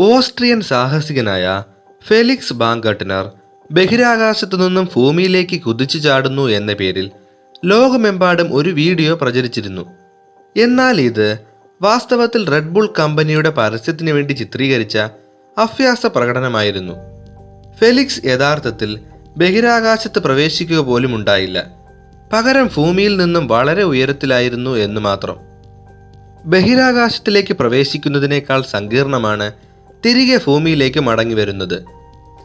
Austrian സാഹസികനായ Felix ബാങ്കട്ടനർ ബഹിരാകാശത്തു നിന്നും ഭൂമിയിലേക്ക് കുതിച്ചു ചാടുന്നു എന്ന പേരിൽ ലോകമെമ്പാടും ഒരു വീഡിയോ പ്രചരിച്ചിരുന്നു. എന്നാൽ ഇത് വാസ്തവത്തിൽ റെഡ് ബുൾ കമ്പനിയുടെ പരസ്യത്തിന് വേണ്ടി ചിത്രീകരിച്ച അഭ്യാസ പ്രകടനമായിരുന്നു. ഫെലിക്സ് യഥാർത്ഥത്തിൽ ബഹിരാകാശത്ത് പ്രവേശിക്കുക പോലും ഉണ്ടായില്ല. പകരം ഭൂമിയിൽ നിന്നും വളരെ ഉയരത്തിലായിരുന്നു എന്ന് മാത്രം. ബഹിരാകാശത്തിലേക്ക് പ്രവേശിക്കുന്നതിനേക്കാൾ സങ്കീർണമാണ് തിരികെ ഭൂമിയിലേക്ക് മടങ്ങി വരുന്നത്.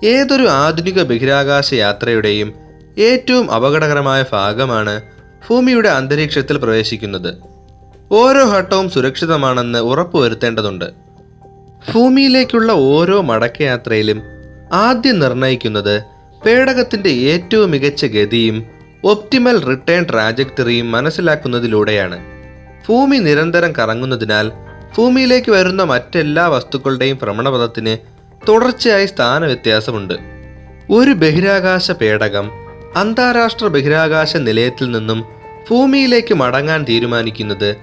ഏതൊരു ആധുനിക ബഹിരാകാശ യാത്രയുടെയും ഏറ്റവും അപകടകരമായ ഭാഗമാണ് ഭൂമിയുടെ അന്തരീക്ഷത്തിൽ പ്രവേശിക്കുന്നത്. ഓരോ ഘട്ടവും സുരക്ഷിതമാണെന്ന് ഉറപ്പുവരുത്തേണ്ടതുണ്ട്. ഭൂമിയിലേക്കുള്ള ഓരോ മടക്കയാത്രയിലും ആദ്യം നിർണയിക്കുന്നത് പേടകത്തിന്റെ ഏറ്റവും മികച്ച ഗതിയും ഒപ്റ്റിമൽ റിട്ടേൺ ട്രാജക്ടറിയും മനസ്സിലാക്കുന്നതിലൂടെയാണ്. ഭൂമി നിരന്തരം കറങ്ങുന്നതിനാൽ ഭൂമിയിലേക്ക് വരുന്ന മറ്റെല്ലാ വസ്തുക്കളുടെയും ഭ്രമണപഥത്തിന് തുടർച്ചയായി സ്ഥാനവ്യത്യാസമുണ്ട്. ഒരു ബഹിരാകാശ പേടകം അന്താരാഷ്ട്ര ബഹിരാകാശ നിലയത്തിൽ നിന്നും ഭൂമിയിലേക്ക് മടങ്ങാൻ തീരുമാനിക്കുന്നത്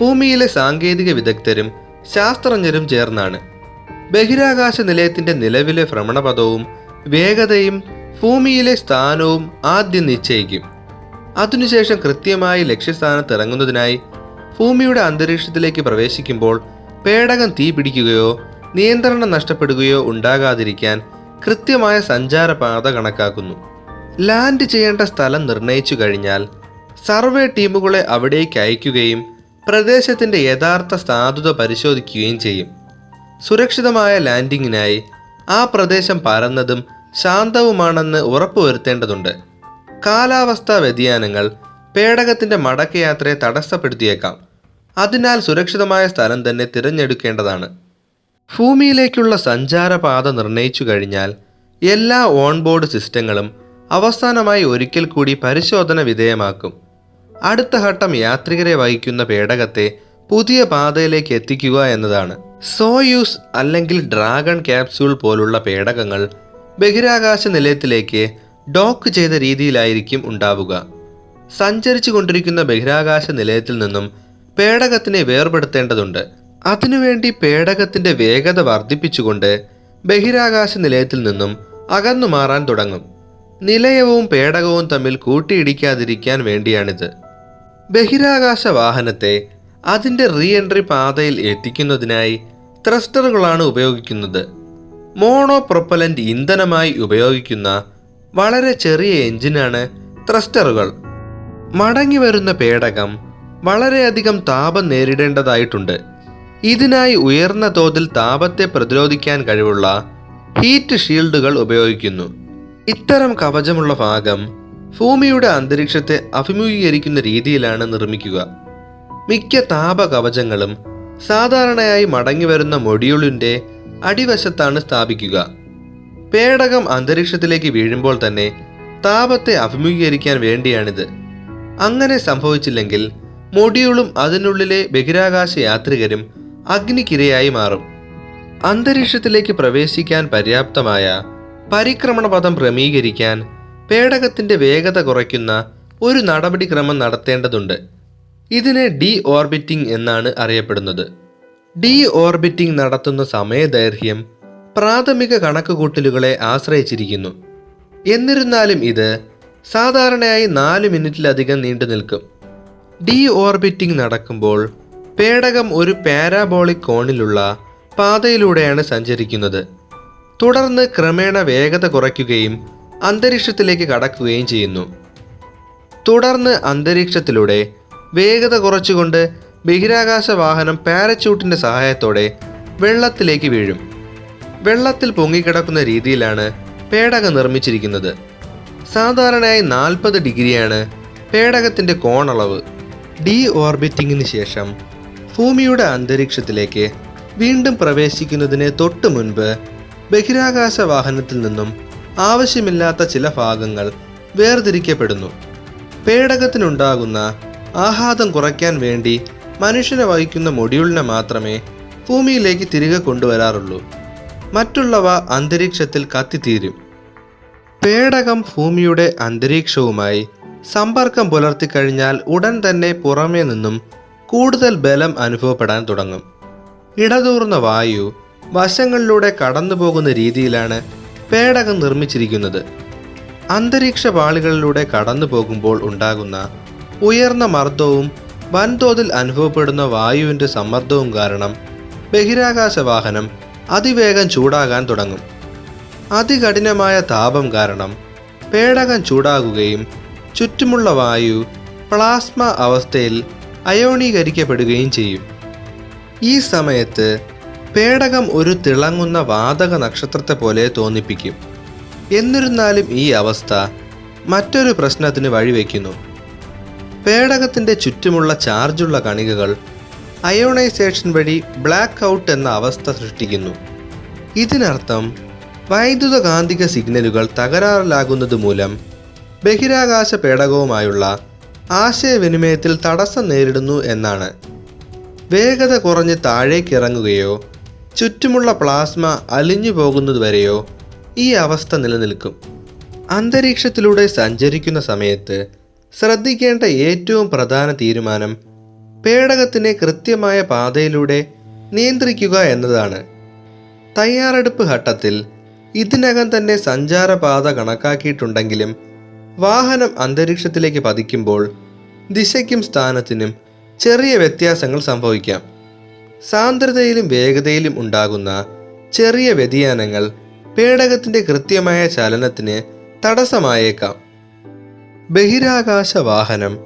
ഭൂമിയിലെ സാങ്കേതിക വിദഗ്ധരും ശാസ്ത്രജ്ഞരും ചേർന്നാണ്. ബഹിരാകാശ നിലയത്തിന്റെ നിലവിലെ ഭ്രമണപഥവും വേഗതയും ഭൂമിയിലെ സ്ഥാനവും ആദ്യം നിശ്ചയിക്കും. അതിനുശേഷം കൃത്യമായി ലക്ഷ്യസ്ഥാനത്ത് ഇറങ്ങുന്നതിനായി ഭൂമിയുടെ അന്തരീക്ഷത്തിലേക്ക് പ്രവേശിക്കുമ്പോൾ പേടകം തീപിടിക്കുകയോ നിയന്ത്രണം നഷ്ടപ്പെടുകയോ ഉണ്ടാകാതിരിക്കാൻ കൃത്യമായ സഞ്ചാരപാത കണക്കാക്കുന്നു. ലാൻഡ് ചെയ്യേണ്ട സ്ഥലം നിർണയിച്ചു കഴിഞ്ഞാൽ സർവേ ടീമുകളെ അവിടേക്ക് അയക്കുകയും പ്രദേശത്തിന്റെ യഥാർത്ഥ സാധുത പരിശോധിക്കുകയും ചെയ്യും. സുരക്ഷിതമായ ലാൻഡിങ്ങിനായി ആ പ്രദേശം പരന്നതും ശാന്തവുമാണെന്ന് ഉറപ്പുവരുത്തേണ്ടതുണ്ട്. കാലാവസ്ഥാ വ്യതിയാനങ്ങൾ പേടകത്തിന്റെ മടക്കയാത്രയെ തടസ്സപ്പെടുത്തിയേക്കാം. അതിനാൽ സുരക്ഷിതമായ സ്ഥലം തന്നെ തിരഞ്ഞെടുക്കേണ്ടതാണ്. ഭൂമിയിലേക്കുള്ള സഞ്ചാരപാത നിർണയിച്ചു കഴിഞ്ഞാൽ എല്ലാ ഓൺബോർഡ് സിസ്റ്റങ്ങളും അവസാനമായി ഒരിക്കൽ കൂടി പരിശോധന വിധേയമാക്കും. അടുത്ത ഘട്ടം യാത്രികരെ വഹിക്കുന്ന പേടകത്തെ പുതിയ പാതയിലേക്ക് എത്തിക്കുക എന്നതാണ്. സോയൂസ് അല്ലെങ്കിൽ ഡ്രാഗൺ ക്യാപ്സ്യൂൾ പോലുള്ള പേടകങ്ങൾ ബഹിരാകാശ നിലയത്തിലേക്ക് ഡോക്ക് ചെയ്ത രീതിയിലായിരിക്കും ഉണ്ടാവുക. സഞ്ചരിച്ചു കൊണ്ടിരിക്കുന്ന ബഹിരാകാശ നിലയത്തിൽ നിന്നും പേടകത്തിനെ വേർപെടുത്തേണ്ടതുണ്ട്. അതിനുവേണ്ടി പേടകത്തിന്റെ വേഗത വർദ്ധിപ്പിച്ചുകൊണ്ട് ബഹിരാകാശ നിലയത്തിൽ നിന്നും അകന്നു മാറാൻ തുടങ്ങും. നിലയവും പേടകവും തമ്മിൽ കൂട്ടിയിടിക്കാതിരിക്കാൻ വേണ്ടിയാണിത്. ബഹിരാകാശ വാഹനത്തെ അതിന്റെ റീ എൻട്രി പാതയിൽ എത്തിക്കുന്നതിനായി ത്രസ്റ്ററുകളാണ് ഉപയോഗിക്കുന്നത്. മോണോ പ്രൊപ്പലന്റ് ഇന്ധനമായി ഉപയോഗിക്കുന്ന വളരെ ചെറിയ എഞ്ചിനാണ് ത്രസ്റ്ററുകൾ. മടങ്ങി വരുന്ന പേടകം വളരെയധികം താപം നേരിടേണ്ടതായിട്ടുണ്ട്. ഇതിനായി ഉയർന്ന തോതിൽ താപത്തെ പ്രതിരോധിക്കാൻ കഴിവുള്ള ഹീറ്റ് ഷീൽഡുകൾ ഉപയോഗിക്കുന്നു. ഇത്തരം കവചമുള്ള ഭാഗം ഭൂമിയുടെ അന്തരീക്ഷത്തെ അഭിമുഖീകരിക്കുന്ന രീതിയിലാണ് നിർമ്മിക്കുക. മിക്ക താപ കവചങ്ങളും സാധാരണയായി മടങ്ങി വരുന്ന മൊഡ്യൂളിന്റെ അടിവശത്താണ് സ്ഥാപിക്കുക. പേടകം അന്തരീക്ഷത്തിലേക്ക് വീഴുമ്പോൾ തന്നെ താപത്തെ അഭിമുഖീകരിക്കാൻ വേണ്ടിയാണിത്. അങ്ങനെ സംഭവിച്ചില്ലെങ്കിൽ മൊഡ്യൂളും അതിനുള്ളിലെ ബഹിരാകാശ യാത്രികരും അഗ്നിക്കിരയായി മാറും. അന്തരീക്ഷത്തിലേക്ക് പ്രവേശിക്കാൻ പര്യാപ്തമായ പരിക്രമണപഥം ക്രമീകരിക്കാൻ പേടകത്തിന്റെ വേഗത കുറയ്ക്കുന്ന ഒരു നടപടിക്രമം നടത്തേണ്ടതുണ്ട്. ഇതിനെ ഡി ഓർബിറ്റിംഗ് എന്നാണ് അറിയപ്പെടുന്നത്. ഡി ഓർബിറ്റിംഗ് നടത്തുന്ന സമയദൈർഘ്യം പ്രാഥമിക കണക്കുകൂട്ടലുകളെ ആശ്രയിച്ചിരിക്കുന്നു. എന്നിരുന്നാലും ഇത് സാധാരണയായി നാല് മിനിറ്റിലധികം നീണ്ടു നിൽക്കും ഡി ഓർബിറ്റിംഗ് നടക്കുമ്പോൾ പേടകം ഒരു പാരാബോളിക് കോണിലുള്ള പാതയിലൂടെയാണ് സഞ്ചരിക്കുന്നത്. തുടർന്ന് ക്രമേണ വേഗത കുറയ്ക്കുകയും അന്തരീക്ഷത്തിലേക്ക് കടക്കുകയും ചെയ്യുന്നു. തുടർന്ന് അന്തരീക്ഷത്തിലൂടെ വേഗത കുറച്ചുകൊണ്ട് ബഹിരാകാശ വാഹനം പാരച്യൂട്ടിന്റെ സഹായത്തോടെ വെള്ളത്തിലേക്ക് വീഴും. വെള്ളത്തിൽ പൊങ്ങിക്കിടക്കുന്ന രീതിയിലാണ് പേടകം നിർമ്മിച്ചിരിക്കുന്നത്. സാധാരണയായി നാൽപ്പത് ഡിഗ്രിയാണ് പേടകത്തിന്റെ കോണളവ്. ഡി ഓർബിറ്റിംഗിന് ശേഷം ഭൂമിയുടെ അന്തരീക്ഷത്തിലേക്ക് വീണ്ടും പ്രവേശിക്കുന്നതിന് തൊട്ടു മുൻപ് ബഹിരാകാശ വാഹനത്തിൽ നിന്നും ആവശ്യമില്ലാത്ത ചില ഭാഗങ്ങൾ വേർതിരിക്കപ്പെടുന്നു. പേടകത്തിനുണ്ടാകുന്ന ആഘാതം കുറയ്ക്കാൻ വേണ്ടി മനുഷ്യനെ വഹിക്കുന്ന മൊഡ്യൂളിനെ മാത്രമേ ഭൂമിയിലേക്ക് തിരികെ കൊണ്ടുവരാറുള്ളൂ. മറ്റുള്ളവ അന്തരീക്ഷത്തിൽ കത്തിത്തീരും. പേടകം ഭൂമിയുടെ അന്തരീക്ഷവുമായി സമ്പർക്കം പുലർത്തിക്കഴിഞ്ഞാൽ ഉടൻ തന്നെ പുറമേ നിന്നും കൂടുതൽ ബലം അനുഭവപ്പെടാൻ തുടങ്ങും. ഇടതൂർന്ന വായു വശങ്ങളിലൂടെ കടന്നു പോകുന്ന രീതിയിലാണ് പേടകം നിർമ്മിച്ചിരിക്കുന്നത്. അന്തരീക്ഷ പാളികളിലൂടെ കടന്നു പോകുമ്പോൾ ഉണ്ടാകുന്ന ഉയർന്ന മർദ്ദവും വൻതോതിൽ അനുഭവപ്പെടുന്ന വായുവിന്റെ സമ്മർദ്ദവും കാരണം ബഹിരാകാശ വാഹനം അതിവേഗം ചൂടാകാൻ തുടങ്ങും. അതികഠിനമായ താപം കാരണം പേടകം ചൂടാകുകയും ചുറ്റുമുള്ള വായു പ്ലാസ്മ അവസ്ഥയിൽ അയോണീകരിക്കപ്പെടുകയും ചെയ്യും. ഈ സമയത്ത് പേടകം ഒരു തിളങ്ങുന്ന വാതക നക്ഷത്രത്തെ പോലെ തോന്നിപ്പിക്കും. എന്നിരുന്നാലും ഈ അവസ്ഥ മറ്റൊരു പ്രശ്നത്തിന് വഴിവെക്കുന്നു. പേടകത്തിന്റെ ചുറ്റുമുള്ള ചാർജുള്ള കണികകൾ അയോണൈസേഷൻ വഴി ബ്ലാക്ക് ഔട്ട് എന്ന അവസ്ഥ സൃഷ്ടിക്കുന്നു. ഇതിനർത്ഥം വൈദ്യുതകാന്തിക സിഗ്നലുകൾ തകരാറിലാകുന്നത് മൂലം ബഹിരാകാശ പേടകവുമായുള്ള ആശയവിനിമയത്തിൽ തടസ്സം നേരിടുന്നു എന്നാണ്. വേഗത കുറഞ്ഞ് താഴേക്കിറങ്ങുകയോ ചുറ്റുമുള്ള പ്ലാസ്മ അലിഞ്ഞു പോകുന്നതുവരെയോ ഈ അവസ്ഥ നിലനിൽക്കും. അന്തരീക്ഷത്തിലൂടെ സഞ്ചരിക്കുന്ന സമയത്ത് ശ്രദ്ധിക്കേണ്ട ഏറ്റവും പ്രധാന തീരുമാനം പേടകത്തിനെ കൃത്യമായ പാതയിലൂടെ നിയന്ത്രിക്കുക എന്നതാണ്. തയ്യാറെടുപ്പ് ഘട്ടത്തിൽ ഇതിനകം തന്നെ സഞ്ചാരപാത കണക്കാക്കിയിട്ടുണ്ടെങ്കിലും വാഹനം അന്തരീക്ഷത്തിലേക്ക് പതിക്കുമ്പോൾ ദിശയ്ക്കും സ്ഥാനത്തിനും ചെറിയ വ്യത്യാസങ്ങൾ സംഭവിക്കാം. സാന്ദ്രതയിലും വേഗതയിലും ഉണ്ടാകുന്ന ചെറിയ വ്യതിയാനങ്ങൾ പേടകത്തിന്റെ കൃത്യമായ ചലനത്തിന് തടസ്സമായേക്കാം. ബഹിരാകാശ വാഹനം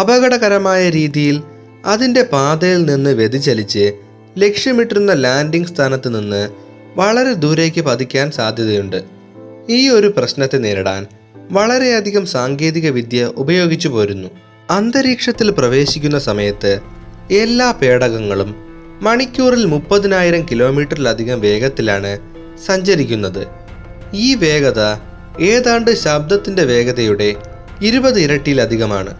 അപകടകരമായ രീതിയിൽ അതിന്റെ പാതയിൽ നിന്ന് വ്യതിചലിച്ച് ലക്ഷ്യമിട്ടിരുന്ന ലാൻഡിംഗ് സ്ഥാനത്ത് നിന്ന് വളരെ ദൂരേക്ക് പതിക്കാൻ സാധ്യതയുണ്ട്. ഈ ഒരു പ്രശ്നത്തെ നേരിടാൻ വളരെയധികം സാങ്കേതിക വിദ്യ ഉപയോഗിച്ചു പോരുന്നു. അന്തരീക്ഷത്തിൽ പ്രവേശിക്കുന്ന സമയത്ത് എല്ലാ പേടകങ്ങളും മണിക്കൂറിൽ മുപ്പതിനായിരം കിലോമീറ്ററിലധികം വേഗത്തിലാണ് സഞ്ചരിക്കുന്നത്. ഈ വേഗത ഏതാണ്ട് ശബ്ദത്തിന്റെ വേഗതയുടെ ഇരുപത് ഇരട്ടിയിലധികമാണ്.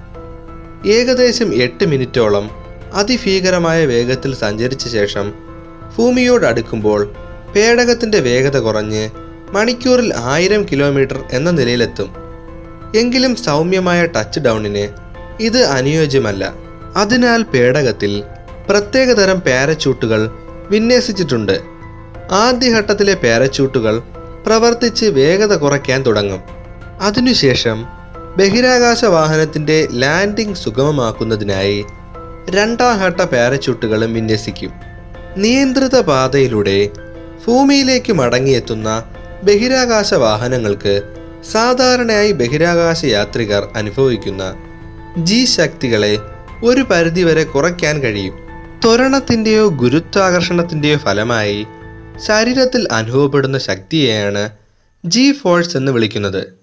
ഏകദേശം എട്ട് മിനിറ്റോളം അതിഭീകരമായ വേഗത്തിൽ സഞ്ചരിച്ച ശേഷം ഭൂമിയോട് അടുക്കുമ്പോൾ പേടകത്തിന്റെ വേഗത കുറഞ്ഞ് മണിക്കൂറിൽ ആയിരം കിലോമീറ്റർ എന്ന നിലയിലെത്തും. എങ്കിലും സൗമ്യമായ ടച്ച് ഡൗണിന് ഇത് അനുയോജ്യമല്ല. അതിനാൽ പേടകത്തിൽ പ്രത്യേകതരം പാരച്യൂട്ടുകൾ വിന്യസിച്ചിട്ടുണ്ട്. ആദ്യഘട്ടത്തിലെ പാരച്യൂട്ടുകൾ പ്രവർത്തിച്ച് വേഗത കുറയ്ക്കാൻ തുടങ്ങും. അതിനുശേഷം ബഹിരാകാശ വാഹനത്തിന്റെ ലാൻഡിംഗ് സുഗമമാക്കുന്നതിനായി രണ്ടാം ഘട്ട പാരച്യൂട്ടുകളും വിന്യസിക്കും. നിയന്ത്രിത പാതയിലൂടെ ഭൂമിയിലേക്ക് മടങ്ങിയെത്തുന്ന ബഹിരാകാശ വാഹനങ്ങൾക്ക് സാധാരണയായി ബഹിരാകാശ യാത്രികർ അനുഭവിക്കുന്ന ജി ശക്തികളെ ഒരു പരിധിവരെ കുറയ്ക്കാൻ കഴിയും. ത്വരണത്തിന്റെയോ ഗുരുത്വാകർഷണത്തിന്റെയോ ഫലമായി ശരീരത്തിൽ അനുഭവപ്പെടുന്ന ശക്തിയെയാണ് ജി ഫോഴ്സ് എന്ന് വിളിക്കുന്നത്.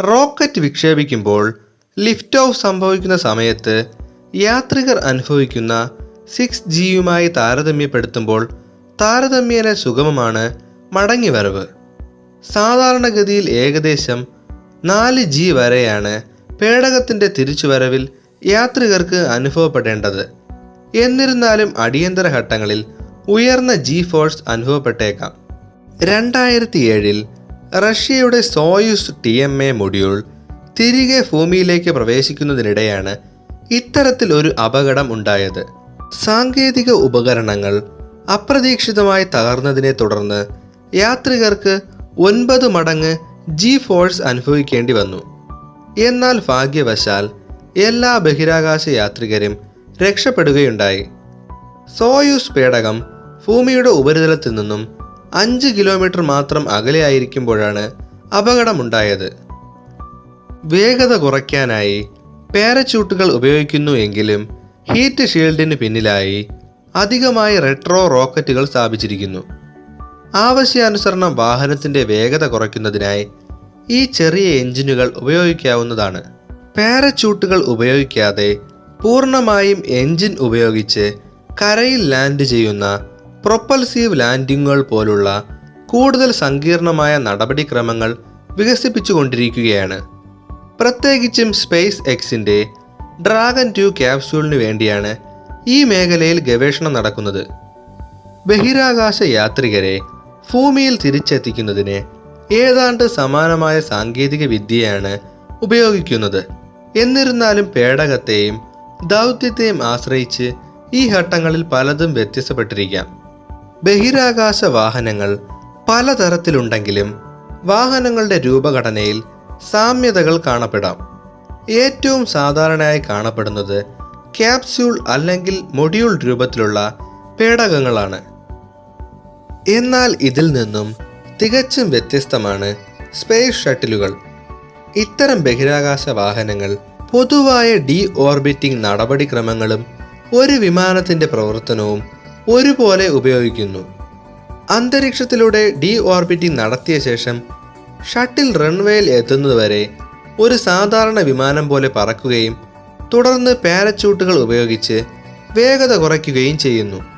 റോക്കറ്റ് വിക്ഷേപിക്കുമ്പോൾ ലിഫ്റ്റ് ഓഫ് സംഭവിക്കുന്ന സമയത്ത് യാത്രികർ അനുഭവിക്കുന്ന സിക്സ് ജിയുമായി താരതമ്യപ്പെടുത്തുമ്പോൾ താരതമ്യേന സുഗമമാണ് മടങ്ങിവരവ്. സാധാരണഗതിയിൽ ഏകദേശം നാല് ജി വരെയാണ് പേടകത്തിന്റെ തിരിച്ചുവരവിൽ യാത്രികർക്ക് അനുഭവപ്പെടേണ്ടത്. എന്നിരുന്നാലും അടിയന്തര ഘട്ടങ്ങളിൽ ഉയർന്ന ജി ഫോഴ്സ് അനുഭവപ്പെട്ടേക്കാം. രണ്ടായിരത്തി ഏഴിൽ റഷ്യയുടെ Soyuz T M A module തിരികെ ഭൂമിയിലേക്ക് പ്രവേശിക്കുന്നതിനിടെയാണ് ഇത്തരത്തിൽ ഒരു അപകടം ഉണ്ടായത്. സാങ്കേതിക ഉപകരണങ്ങൾ അപ്രതീക്ഷിതമായി തകർന്നതിനെ തുടർന്ന് യാത്രികർക്ക് ഒൻപത് മടങ്ങ് ജി ഫോഴ്സ് അനുഭവിക്കേണ്ടി വന്നു. എന്നാൽ ഭാഗ്യവശാൽ എല്ലാ ബഹിരാകാശ യാത്രികരും രക്ഷപ്പെടുകയുണ്ടായി. സോയൂസ് പേടകം ഭൂമിയുടെ ഉപരിതലത്തിൽ നിന്നും അഞ്ച് കിലോമീറ്റർ മാത്രം അകലെയായിരിക്കുമ്പോഴാണ് അപകടമുണ്ടായത്. വേഗത കുറയ്ക്കാനായി പാരച്യൂട്ടുകൾ ഉപയോഗിക്കുന്നു എങ്കിലും ഹീറ്റ് ഷീൽഡിന് പിന്നിലായി അധികമായി റെട്രോ റോക്കറ്റുകൾ സ്ഥാപിച്ചിരിക്കുന്നു. ആവശ്യാനുസരണം വാഹനത്തിന്റെ വേഗത കുറയ്ക്കുന്നതിനായി ഈ ചെറിയ എഞ്ചിനുകൾ ഉപയോഗിക്കാവുന്നതാണ്. പാരച്യൂട്ടുകൾ ഉപയോഗിക്കാതെ പൂർണമായും എഞ്ചിൻ ഉപയോഗിച്ച് കരയിൽ ലാൻഡ് ചെയ്യുന്ന പ്രൊപ്പൽസീവ് ലാൻഡിങ്ങുകൾ പോലുള്ള കൂടുതൽ സങ്കീർണമായ നടപടിക്രമങ്ങൾ വികസിപ്പിച്ചുകൊണ്ടിരിക്കുകയാണ്. പ്രത്യേകിച്ചും സ്പേസ് എക്സിന്റെ ഡ്രാഗൺ ടു ക്യാപ്സ്യൂളിന് വേണ്ടിയാണ് ഈ മേഖലയിൽ ഗവേഷണം നടക്കുന്നത്. ബഹിരാകാശ യാത്രികരെ ഭൂമിയിൽ തിരിച്ചെത്തിക്കുന്നതിന് ഏതാണ്ട് സമാനമായ സാങ്കേതിക വിദ്യയാണ് ഉപയോഗിക്കുന്നത്. എന്നിരുന്നാലും പേടകത്തെയും ദൗത്യത്തെയും ആശ്രയിച്ച് ഈ ഘട്ടങ്ങളിൽ പലതും വ്യത്യസ്തപ്പെട്ടിരിക്കാം. ബഹിരാകാശ വാഹനങ്ങൾ പലതരത്തിലുണ്ടെങ്കിലും വാഹനങ്ങളുടെ രൂപഘടനയിൽ സാമ്യതകൾ കാണപ്പെടാം. ഏറ്റവും സാധാരണയായി കാണപ്പെടുന്നത് ക്യാപ്സ്യൂൾ അല്ലെങ്കിൽ മൊഡ്യൂൾ രൂപത്തിലുള്ള പേടകങ്ങളാണ്. എന്നാൽ ഇതിൽ നിന്നും തികച്ചും വ്യത്യസ്തമാണ് സ്പേസ് ഷട്ടിലുകൾ. ഇത്തരം ബഹിരാകാശ വാഹനങ്ങൾ പൊതുവായ ഡി ഓർബിറ്റിംഗ് നടപടിക്രമങ്ങളും ഒരു വിമാനത്തിന്റെ പ്രവർത്തനവും ഒരുപോലെ ഉപയോഗിക്കുന്നു. അന്തരീക്ഷത്തിലൂടെ ഡി ഓർബിറ്റിംഗ് നടത്തിയ ശേഷം ഷട്ടിൽ റൺവേയിൽ എത്തുന്നതുവരെ ഒരു സാധാരണ വിമാനം പോലെ പറക്കുകയും തുടർന്ന് പാരച്യൂട്ടുകൾ ഉപയോഗിച്ച് വേഗത കുറയ്ക്കുകയും ചെയ്യുന്നു.